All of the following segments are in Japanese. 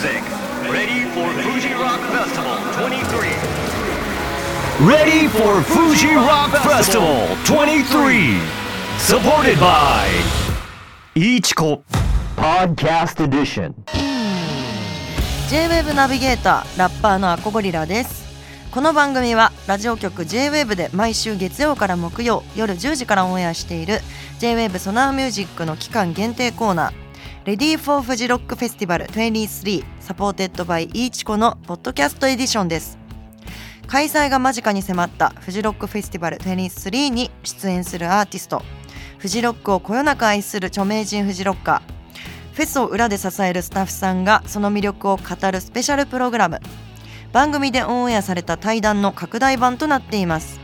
music. Ready for Fuji Rock Festival 23. Ready for Fuji Rock Festival 23. Supported by Ichiko Podcast Edition. J-WAVE ナビゲーターラッパーのアコゴリラですこの番組はラジオ局 J-WAVE で毎週月曜から木曜夜10時からオンエアしている J-WAVE ソナーミュージックの期間限定コーナー Ready for フジロックフェスティバル23 supported by iichiko の Podcast Edition です。開催が間近に迫ったフジロックフェスティバル23に出演するアーティスト。フジロックをこよなく愛する著名人フジロッカーフェスを裏で支えるスタッフさんがその魅力を語るスペシャルプログラム。番組でオンエアされた対談の拡大版となっています。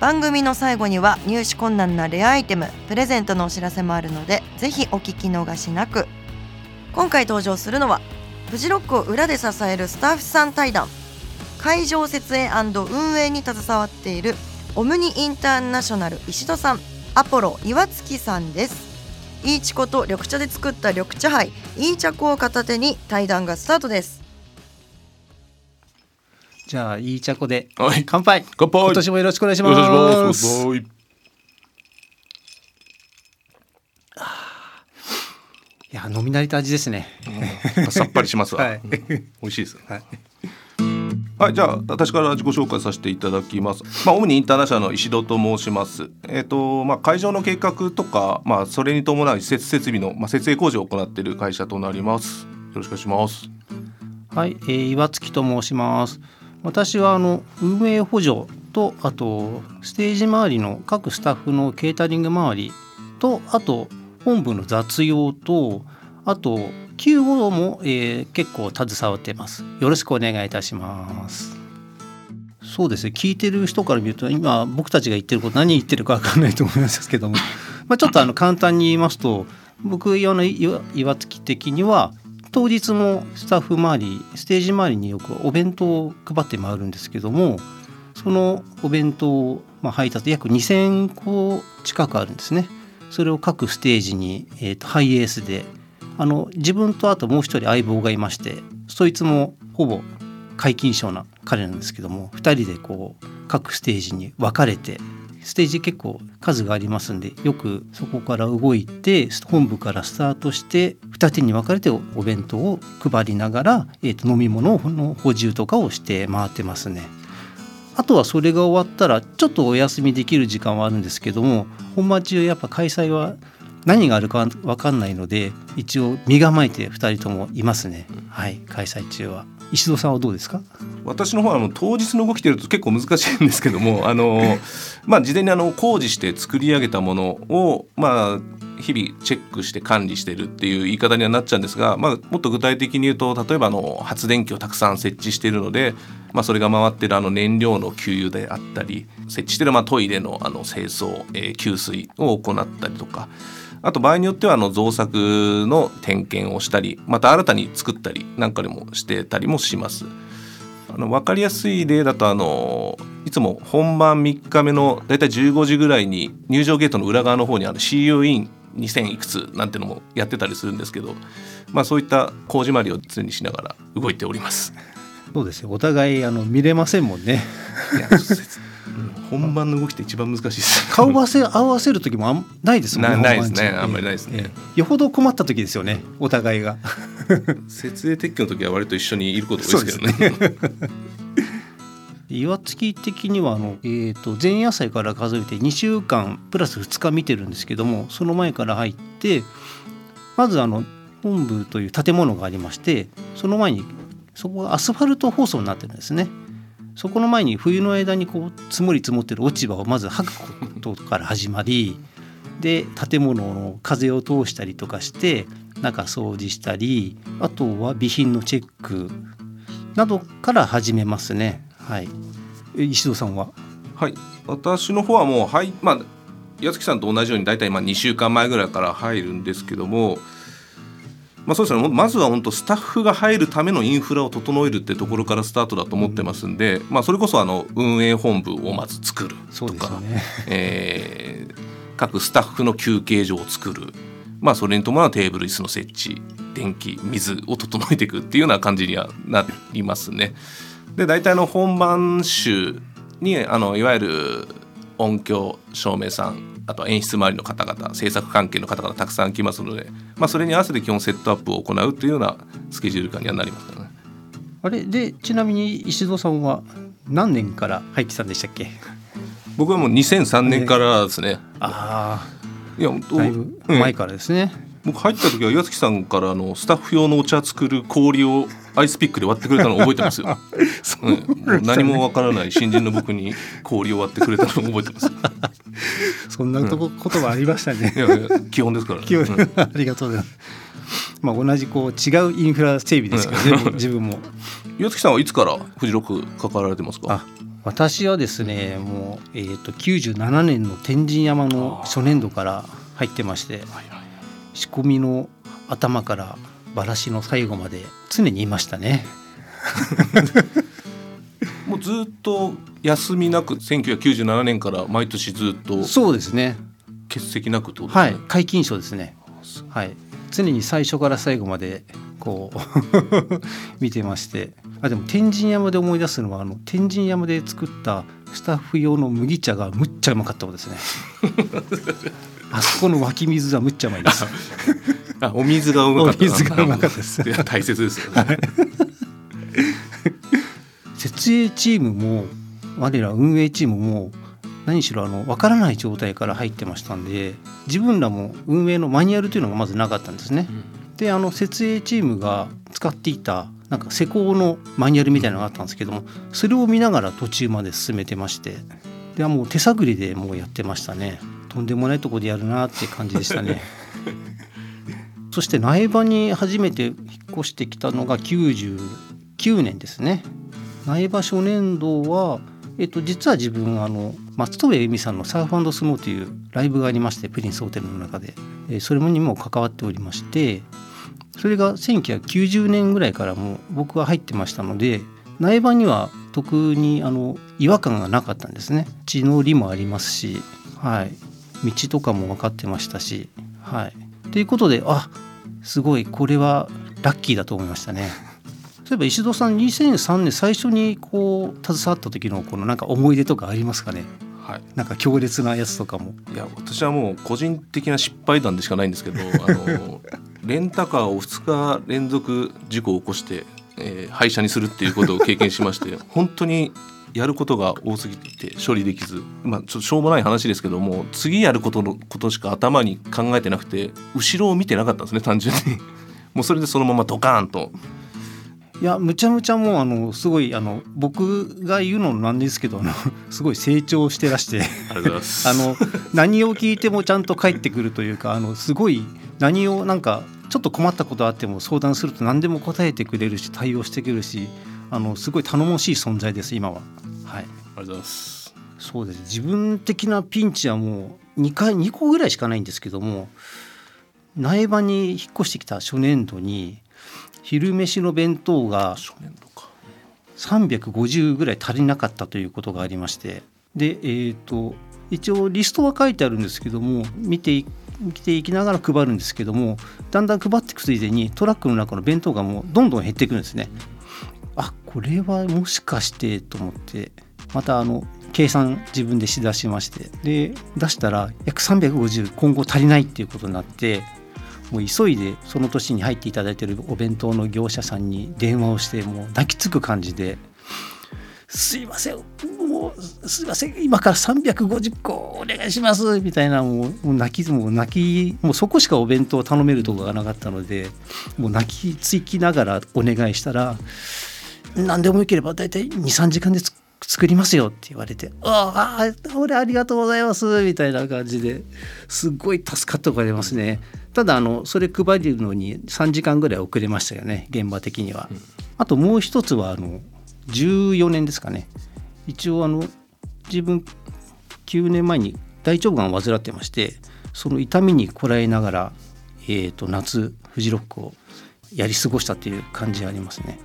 番組の最後には入手困難なレアアイテムプレゼントのお知らせもあるのでぜひお聞き逃しなく。今回登場するのはフジロックを裏で支えるスタッフさん対談。会場設営運営に携わっているオムニインターナショナル石戸さんアポロ岩月さんです。いいチコと緑茶で作った緑茶杯いい茶粉を片手に対談がスタートです。じゃあいい茶子で。はい。乾杯。乾杯。今年もよろしくお願いします。いいや飲み慣れた味ですね。さっぱりしますわ。はい。美味しいです。はい。はい、じゃあ私から自己紹介させていただきます。まあ主にインターナショナルの石戸と申します。えっ、とまあ会場の計画とかまあそれに伴う施設設備のまあ設営工事を行っている会社となります。よろしくお願いします。はい、えー岩月と申します私はあの運営補助とあとステージ周りの各スタッフのケータリング周りとあと本部の雑用とあと Q5 も、えー結構携わってます。よろしくお願いいたします。そうですね。聞いてる人から見ると今僕たちが言ってること何言ってるか分かんないと思いますけども、まあ、ちょっとあの簡単に言いますと僕用の岩岩月的には当日もスタッフ周りステージ周りによくお弁当を配って回るんですけどもそのお弁当をまあ配達約2,000個近くあるんですね。それを各ステージに、えーとハイエースであの自分とあともう一人相棒がいましてそいつもほぼ皆勤賞な彼なんですけども2人でこう各ステージに分かれてステージ結構数がありますんでよくそこから動いて本部からスタートして二手に分かれてお弁当を配りながら、えーと飲み物の補充とかをして回ってますね。あとはそれが終わったらちょっとお休みできる時間はあるんですけども本番中やっぱ開催は何があるか分かんないので一応身構えて2人ともいますね。はい開催中は。石戸さんはどうですか？私の方はあの当日の動きてると結構難しいんですけどもあのまあ事前にあの工事して作り上げたものをまあ日々チェックして管理してるっていう言い方にはなっちゃうんですが、まあ、もっと具体的に言うと例えばあの発電機をたくさん設置しているので、まあ、それが回ってるあの燃料の給油であったり設置してるまあトイレのあの清掃、えー給水を行ったりとかあと場合によってはあの造作の点検をしたりまた新たに作ったりなんかでもしてたりもします。あの分かりやすい例だとあのいつも本番3日目のだいたい15時ぐらいに入場ゲートの裏側の方にある CU イン2000いくつなんてのもやってたりするんですけど、まあ、そういった工事回りを常にしながら動いております。そうですよ。お互いあの見れませんもんね。本番の動きって一番難しいです。顔合わせ合わせる時もあんないですもんねなないですね。あんまりないですね。ええ。よほど困った時ですよねお互いが。設営撤去の時は割と一緒にいること多いですけどね。岩月的にはあの、えー、と前夜祭から数えて2週間プラス2日見てるんですけどもその前から入ってまずあの本部という建物がありましてその前にそこがアスファルト舗装になってるんですね。そこの前に冬の間にこう積もり積もってる落ち葉をまず吐くことから始まりで建物の風を通したりとかして中掃除したりあとは備品のチェックなどから始めますね。はい。え石戸さんは？はい、私の方はもうはいまあ矢月さんと同じように大体まあ2週間前ぐらいから入るんですけども、まあ、そうですねまずは本当スタッフが入るためのインフラを整えるってところからスタートだと思ってますんで、まあ、それこそあの運営本部をまず作るとか、ね。えー各スタッフの休憩所を作る、まあ、それに伴うテーブル椅子の設置電気水を整えていくっていうような感じにはなりますね。で大体の本番週にあのいわゆる音響照明さんあと演出周りの方々制作関係の方々たくさん来ますので、まあ、それに合わせて基本セットアップを行うというようなスケジュール感にはなりますよね。あれ？でちなみに石戸さんは何年から入ってたんでしたっけ？僕はもう2003年からですね。あいやあだいぶ前からですね、僕入った時は岩月さんからあのスタッフ用のお茶作る氷をアイスピックで割ってくれたのを覚えてますよ。うんもう何もわからない新人の僕に氷を割ってくれたのを覚えてます。そんなとこ、ことがありましたねいやいや基本ですからね。うんありがとうございますまあ同じこう違うインフラ整備ですけどね、僕自分も岩月さんはいつからフジロック関わられてますか？あ私はですねもう、えー、と97年の天神山の初年度から入ってまして仕込みの頭からバラシの最後まで常にいましたね。もうずっと休みなく1997年から毎年ずっとそうですね。欠席なくとね。はい。皆勤賞ですね。はい。常に最初から最後までこう 見てまして。あでも天神山で思い出すのはあの天神山で作ったスタッフ用の麦茶がむっちゃうまかったことですね あそこの湧き水はむっちゃうまいです。あお水がうまかった。お水がうまかったです。いや大切ですよね。設営チームも我ら運営チームも何しろあの分からない状態から入ってましたんで自分らも運営のマニュアルというのがまずなかったんですね。であの設営チームが使っていたなんか施工のマニュアルみたいなのがあったんですけどもそれを見ながら途中まで進めてましてでもう手探りでもうやってましたねとんでもないとこでやるなって感じでしたね。そして苗場に初めて引っ越してきたのが99年ですね。苗場初年度は、えっと、実は自分あの松任谷由実さんの「サーフスノー」というライブがありましてプリンスホテルの中で、えーそれにも関わっておりましてそれが1990年ぐらいからもう僕は入ってましたので苗場には特にあの違和感がなかったんですね。地の利もありますし、はい、道とかも分かってましたし。はい、ということであすごいこれはラッキーだと思いましたね。そういえば石戸さん2003年最初にこう携わった時のこのなんか思い出とかありますかね？はい。なんか強烈なやつとかも。いや私はもう個人的な失敗談でしかないんですけどあの レンタカーを2日連続事故を起こして、えー廃車にするっていうことを経験しまして本当にやることが多すぎて処理できず、まあ、ちょっとしょうもない話ですけども次やることのことしか頭に考えてなくて後ろを見てなかったんですね単純に。もうそれでそのままドカーンと。いやむちゃむちゃもうあのすごいあの僕が言うのなんですけどあの すごい成長してらして。あ の何を聞いてもちゃんと返ってくるというかあのすごい何をなんかちょっと困ったことあっても相談すると何でも答えてくれるし対応してくれるしあのすごい頼もしい存在です今は。はいありがとうございます。そうです自分的なピンチはもう2回2個ぐらいしかないんですけども苗場に引っ越してきた初年度に昼飯の弁当が初年度か。350ぐらい足りなかったということがありましてでえー、と一応リストは書いてあるんですけども見てい見ていきながら配るんですけどもだんだん配っていくついでにトラックの中の弁当がもうどんどん減っていくんですね。あこれはもしかしてと思ってまたあの計算自分でしだしましてで出したら約350今後足りないっていうことになってもう急いでその年に入っていただいてるお弁当の業者さんに電話をしてもう泣きつく感じで「すいませんもうすいません今から350個お願いします」みたいなもう泣きもう泣きもうそこしかお弁当を頼めるとこがなかったのでもう泣きつきながらお願いしたら「何でもよければ大体23時間でつ作りますよ」って言われて「ああ俺ありがとうございます」みたいな感じですっごい助かったとかありますね。ただあのそれ配るのに3時間ぐらい遅れましたよね現場的には。あともう一つはあの14年ですかね一応あの自分9年前に大腸がんを患ってましてその痛みにこらえながら、えー、と夏フジロックをやり過ごしたっていう感じがありますね。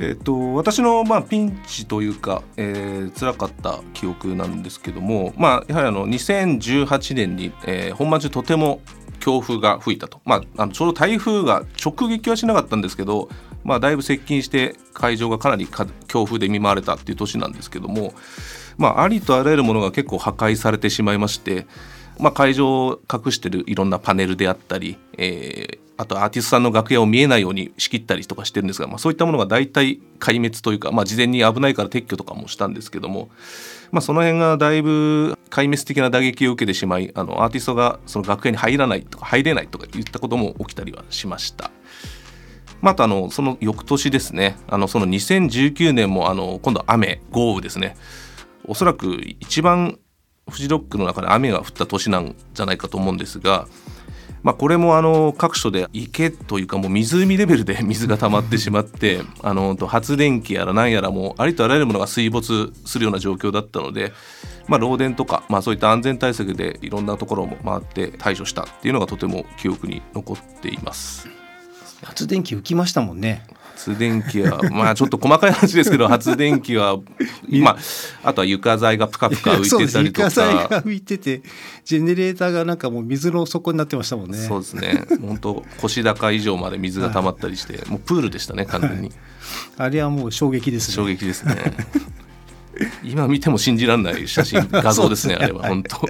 えっと私のまあピンチというか、えー、辛かった記憶なんですけども、まあ、やはりあの2018年に、えー本番中とても強風が吹いたと、まあ、あのちょうど台風が直撃はしなかったんですけど、まあ、だいぶ接近して会場がかなり強風で見舞われたっていう年なんですけども、まあ、ありとあらゆるものが結構破壊されてしまいまして、まあ、会場を隠してるいろんなパネルであったり、えーあとアーティストさんの楽屋を見えないように仕切ったりとかしてるんですが、まあ、そういったものが大体壊滅というか、まあ、事前に危ないから撤去とかもしたんですけども、まあ、その辺がだいぶ壊滅的な打撃を受けてしまいあのアーティストがその楽屋に入らないとか入れないとかいったことも起きたりはしました。またあのその翌年ですねあのその2019年もあの今度雨豪雨ですねおそらく一番フジロックの中で雨が降った年なんじゃないかと思うんですが、まあ、これもあの各所で池というかもう湖レベルで 水が溜まってしまってあの発電機やら何やらもありとあらゆるものが水没するような状況だったので、まあ、漏電とか、まあ、そういった安全対策でいろんなところも回って対処したっていうのがとても記憶に残っています。発電機浮きましたもんね発電機はまあちょっと細かい話ですけど 発電機はまああとは床材がプカプカ浮いてたりと床材がか浮いててジェネレーターがなんかもう水の底になってましたもんね。そうですね。本当腰高以上まで水が溜まったりしてもうプールでしたね完全に。あれはもう衝撃ですね。衝撃ですね。今見ても信じられない写真画像ですね ね。あれは本当。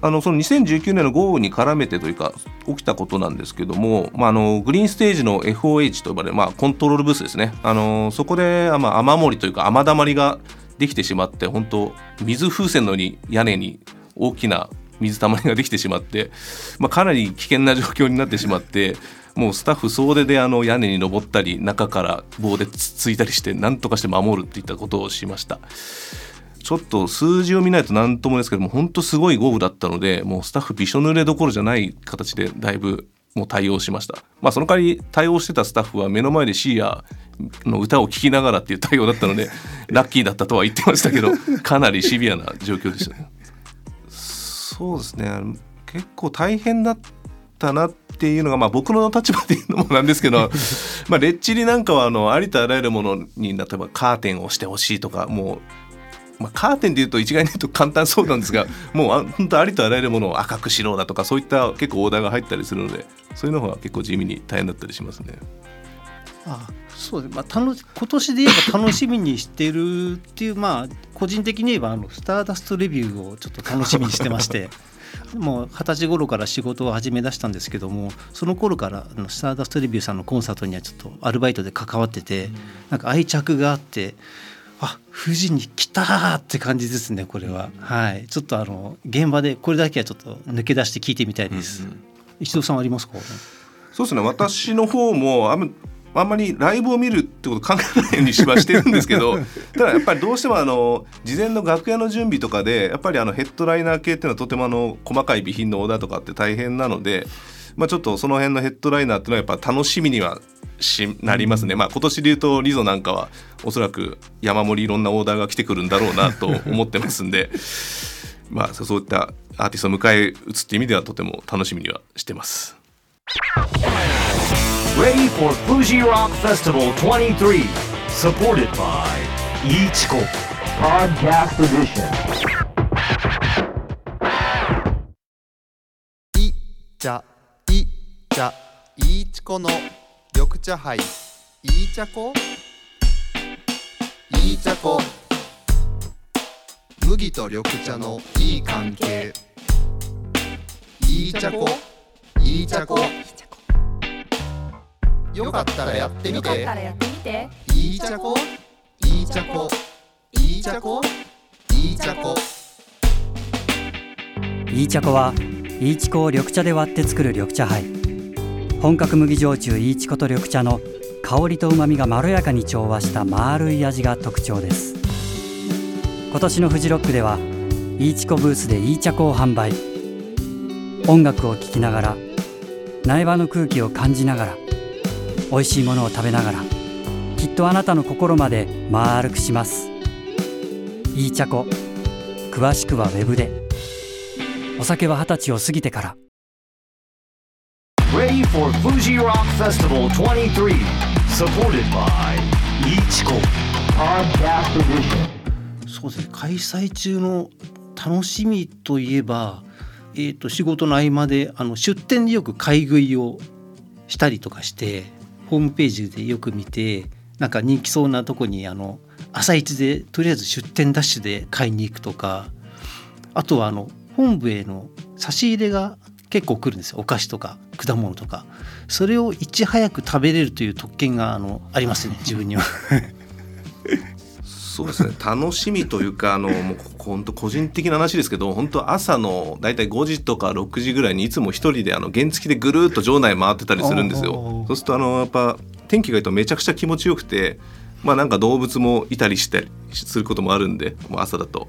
あのその2019年の豪雨に絡めてというか起きたことなんですけども、まあ、のグリーンステージの FOH と呼ばれる、まあ、コントロールブースですねあのそこで、まあ、雨漏りというか雨だまりができてしまって本当水風船のように屋根に大きな水たまりができてしまって、まあ、かなり危険な状況になってしまってもうスタッフ総出であの屋根に登ったり中から棒でつついたりして何とかして守るっていったことをしました。ちょっと数字を見ないと何ともですけども本当すごい豪雨だったのでもうスタッフびしょ濡れどころじゃない形でだいぶもう対応しました。まあその代わり対応してたスタッフは目の前でシーアの歌を聴きながらっていう対応だったので ラッキーだったとは言ってましたけど かなりシビアな状況でしたね。そうですね。結構大変だったなっていうのが、まあ、僕の立場で言うのもなんですけど まあレッチリなんかはあのありとあらゆるものに例えばカーテンをしてほしいとかもうまあ、カーテンでいうと一概に言うと簡単そうなんですが もうあ本当ありとあらゆるものを赤くしろだとかそういった結構オーダーが入ったりするのでそういうのが結構地味に大変だったりしますね。あそうです、まあ、楽し今年で言えば楽しみにしてるっていうまあ個人的に言えばあのスターダストレビューをちょっと楽しみにしてまして もう二十歳頃から仕事を始め出したんですけどもその頃からあのスターダストレビューさんのコンサートにはちょっとアルバイトで関わってて、なんか愛着があってあ富士に来たーって感じですねこれは、はい。ちょっとあの現場でこれだけはちょっと抜け出して聞いてみたいです、石戸さんありますか？そうですね。私の方もあんまあんまりライブを見るってこと考えないようにしはしてるんですけど ただやっぱりどうしてもあの事前の楽屋の準備とかでやっぱりあのヘッドライナー系っていうのはとてもあの細かい備品のオーダーとかって大変なので、まあ、ちょっとその辺のヘッドライナーっていうのはやっぱ楽しみにはしなりますね、まあ、今年で言うとリゾなんかはおそらく山盛りいろんなオーダーが来てくるんだろうなと思ってますんで まあそういったアーティストを迎え撃つっていう意味ではとても楽しみにはしてます。Ready for Fuji Rock Festival 23. Supported by Ichiko Podcast Edition. い茶い茶いいちこの緑茶杯。いい茶こ？いい茶こ。麦と緑茶のいい関係。いい茶こ？いい茶こ。よかったらやってみて。やってみて。いい茶こ？いい茶こ。いい茶こ？いい茶こ。いい茶粉はいいちこを緑茶で割って作る緑茶杯本格麦焼酎いいちこと緑茶の香りと旨みがまろやかに調和した丸い味が特徴です。今年のフジロックではいいちこブースでいい茶粉を販売。音楽を聴きながら苗場の空気を感じながら美味しいものを食べながらきっとあなたの心まで丸くします。いい茶粉詳しくはウェブで。お酒は二十歳を過ぎてから。Ready for Fuji Rock Festival 23. Supported by Ichiko Podcast Edition. そうですね開催中の楽しみといえばえー、と仕事の合間であの出店でよく買い食いをしたりとかしてホームページでよく見てなんか人気そうなとこにあの朝一でとりあえず出店ダッシュで買いに行くとかあとはあの本部への差し入れが結構来るんですよお菓子とか果物とかそれをいち早く食べれるという特権があのありますね自分には。そうですね楽しみというかあのもう本当個人的な話ですけど本当朝の大体5時とか6時ぐらいにいつも一人であの原付でぐるっと場内回ってたりするんですよ。そうするとあのやっぱ天気がいいとめちゃくちゃ気持ちよくてまあなんか動物もいたりしたりすることもあるんでもう朝だと。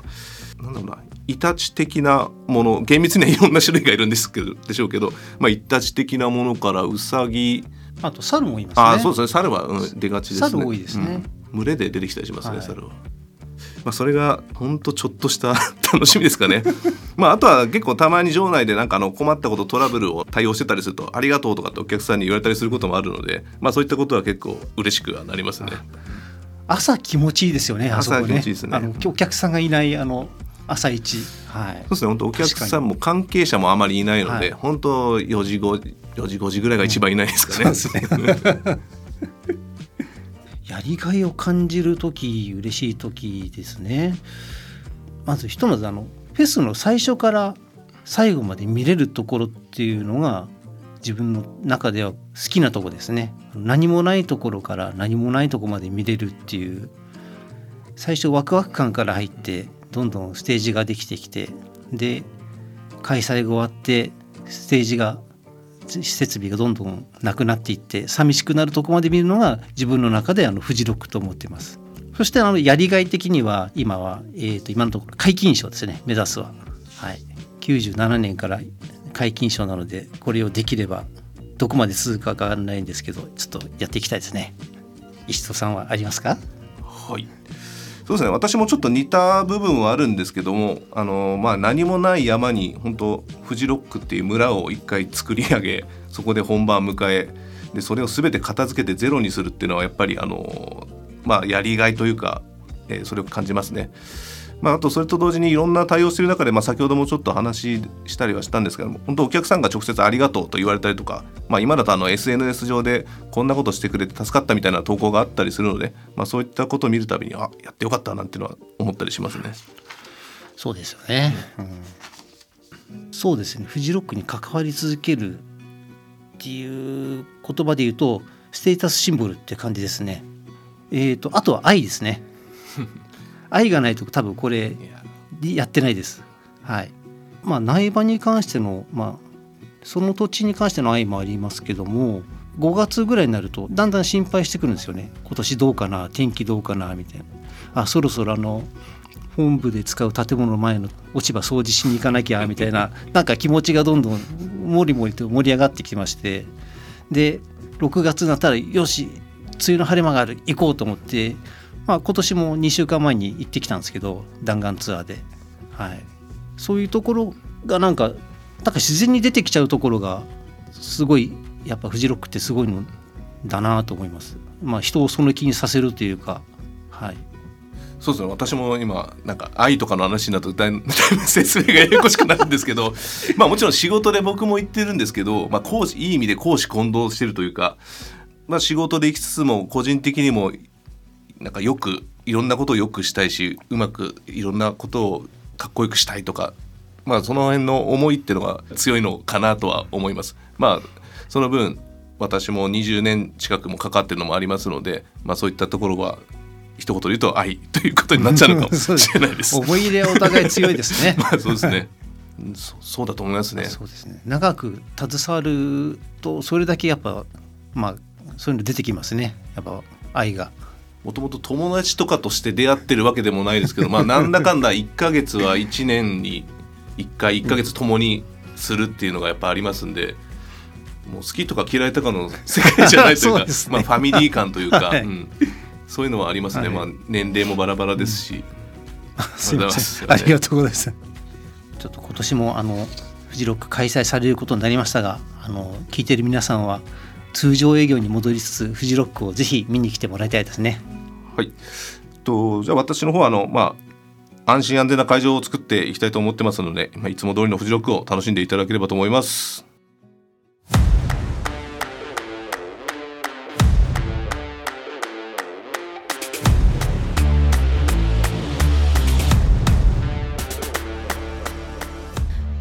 なんだろうなイタチ的なもの厳密にはいろんな種類がいるんですけどでしょうけど、まあ、イタチ的なものからウサギあと猿もいますね。あそうですね猿は、うん、出がちですね猿多いですねうん群れで出てきたりしますね、はい猿は。まあ、それが本当ちょっとした 楽しみですかね。まあ、あとは結構たまに場内でなんかあの困ったことトラブルを対応してたりするとありがとうとかってお客さんに言われたりすることもあるので、まあ、そういったことは結構嬉しくはなりますね。朝気持ちいいですよね。朝気持ちいいですねあのお客さんがいないあの朝一。はいそう。ですね本当お客さんも関係者もあまりいないので、はい本当4時5時4時5時ぐらいが一番いないですかね。そうですね。やりがいを感じる時嬉しい時ですね。まずひとまずあのフェスの最初から最後まで見れるところっていうのが自分の中では好きなとこですね。何もないところから何もないところまで見れるっていう最初ワクワク感から入ってどんどんステージができてきてで開催が終わってステージが設備がどんどんなくなっていって寂しくなるとこまで見るのが自分の中であのフジロックと思ってます。そしてあのやりがい的には今は、えー、と今のところ皆勤賞ですね目指すは、はい、97年から皆勤賞なのでこれをできればどこまで続くかわからないんですけどちょっとやっていきたいですね。石戸さんはありますか？はい。そうですね。私もちょっと似た部分はあるんですけども、あのまあ何もない山に本当フジロックっていう村を一回作り上げ、そこで本番を迎え、でそれを全て片付けてゼロにするっていうのはやっぱりあのまあやりがいというか、えーそれを感じますね。まあ、あとそれと同時にいろんな対応している中で、まあ、先ほどもちょっと話したりはしたんですけども本当お客さんが直接ありがとうと言われたりとか、まあ、今だとあの SNS 上でこんなことしてくれて助かったみたいな投稿があったりするので、まあ、そういったことを見るたびにあやってよかったなんていうのは思ったりしますね。そうですよね、うん。そうですね。フジロックに関わり続けるっていう言葉で言うとステータスシンボルって感じですね。えー、とあとは愛ですね。愛がないと多分これやってないです。はい。まあ苗場に関してのまあその土地に関しての愛もありますけども5月ぐらいになるとだんだん心配してくるんですよね。今年どうかな天気どうかなみたいな。あそろそろあの本部で使う建物の前の落ち葉掃除しに行かなきゃ みたいななんか気持ちがどんどんもりもりと盛り上がってきまして。で6月になったらよし梅雨の晴れ間がある行こうと思って、まあ、今年も2週間前に行ってきたんですけど弾丸ツアーで、はい、そういうところがなんかなんか自然に出てきちゃうところがすごいやっぱフジロックってすごいのだなと思います。まあ、人をその気にさせるというか、はい、そうですね。私も今なんか愛とかの話になるとだいぶ説明がややこしくなるんですけど まあもちろん仕事で僕も言ってるんですけど、まあ、講師いい意味で講師混同してるというか、まあ、仕事で行きつつも個人的にもなんかよくいろんなことをよくしたいしうまくいろんなことをかっこよくしたいとか、まあ、その辺の思いっていうのが強いのかなとは思います。まあその分私も20年近くもかかってるのもありますので、まあ、そういったところは一言で言うと愛ということになっちゃうのかも しれないです。思い入れはお互い強いですね。まあそうですね。うんそそうだと思いますね。そうですね長く携わるとそれだけやっぱまあそういうの出てきますねやっぱ愛が。もともと友達とかとして出会ってるわけでもないですけど、まあ なんだかんだ1ヶ月は1年に1回1ヶ月共にするっていうのがやっぱありますんで。もう好きとか嫌いとかの世界じゃないというか ねまあ、ファミリー感というか、はいうん、そういうのはありますね、はいまあ、年齢もバラバラですし、すいません。ありがありがとうございます。ちょっと今年もあのフジロック開催されることになりましたが、あの聞いている皆さんは通常営業に戻りつつフジロックをぜひ見に来てもらいたいですね。はい。とじゃあ私の方はあのまあ安心安全な会場を作っていきたいと思ってますので、まあ、いつも通りのフジロックを楽しんでいただければと思います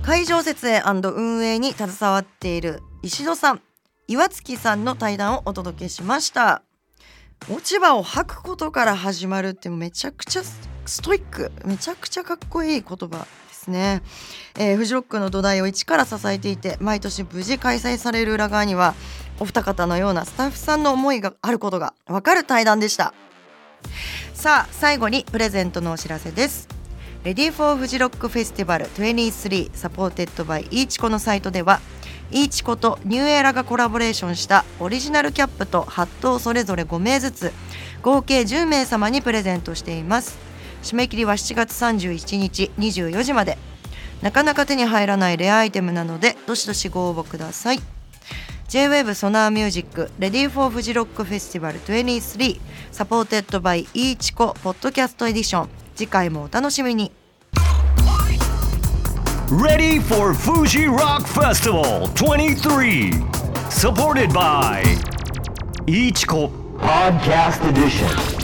会場設営運営に携わっている石戸さん岩月さんの対談をお届けしました落ち葉を吐くことから始まるってめちゃくちゃストイックめちゃくちゃかっこいい言葉ですね、えー、フジロックの土台を一から支えていて毎年無事開催される裏側にはお二方のようなスタッフさんの思いがあることがわかる対談でした。さあ最後にプレゼントのお知らせです。Ready for フジロックフェスティバル23 supported by iichiko のサイトでは iichiko とニューエラがコラボレーションしたオリジナルキャップとハットをそれぞれ5名ずつ合計10名様にプレゼントしています。締め切りは7月31日24時まで。なかなか手に入らないレアアイテムなのでどしどしご応募ください。J-WAVE SONAR MUSIC Ready for フジロックフェスティバル23サポーテッドバイイーチコポッドキャストエディション。次回もお楽しみに。Ready for Fuji Rock Festival 23 supported by Ichiko Podcast Edition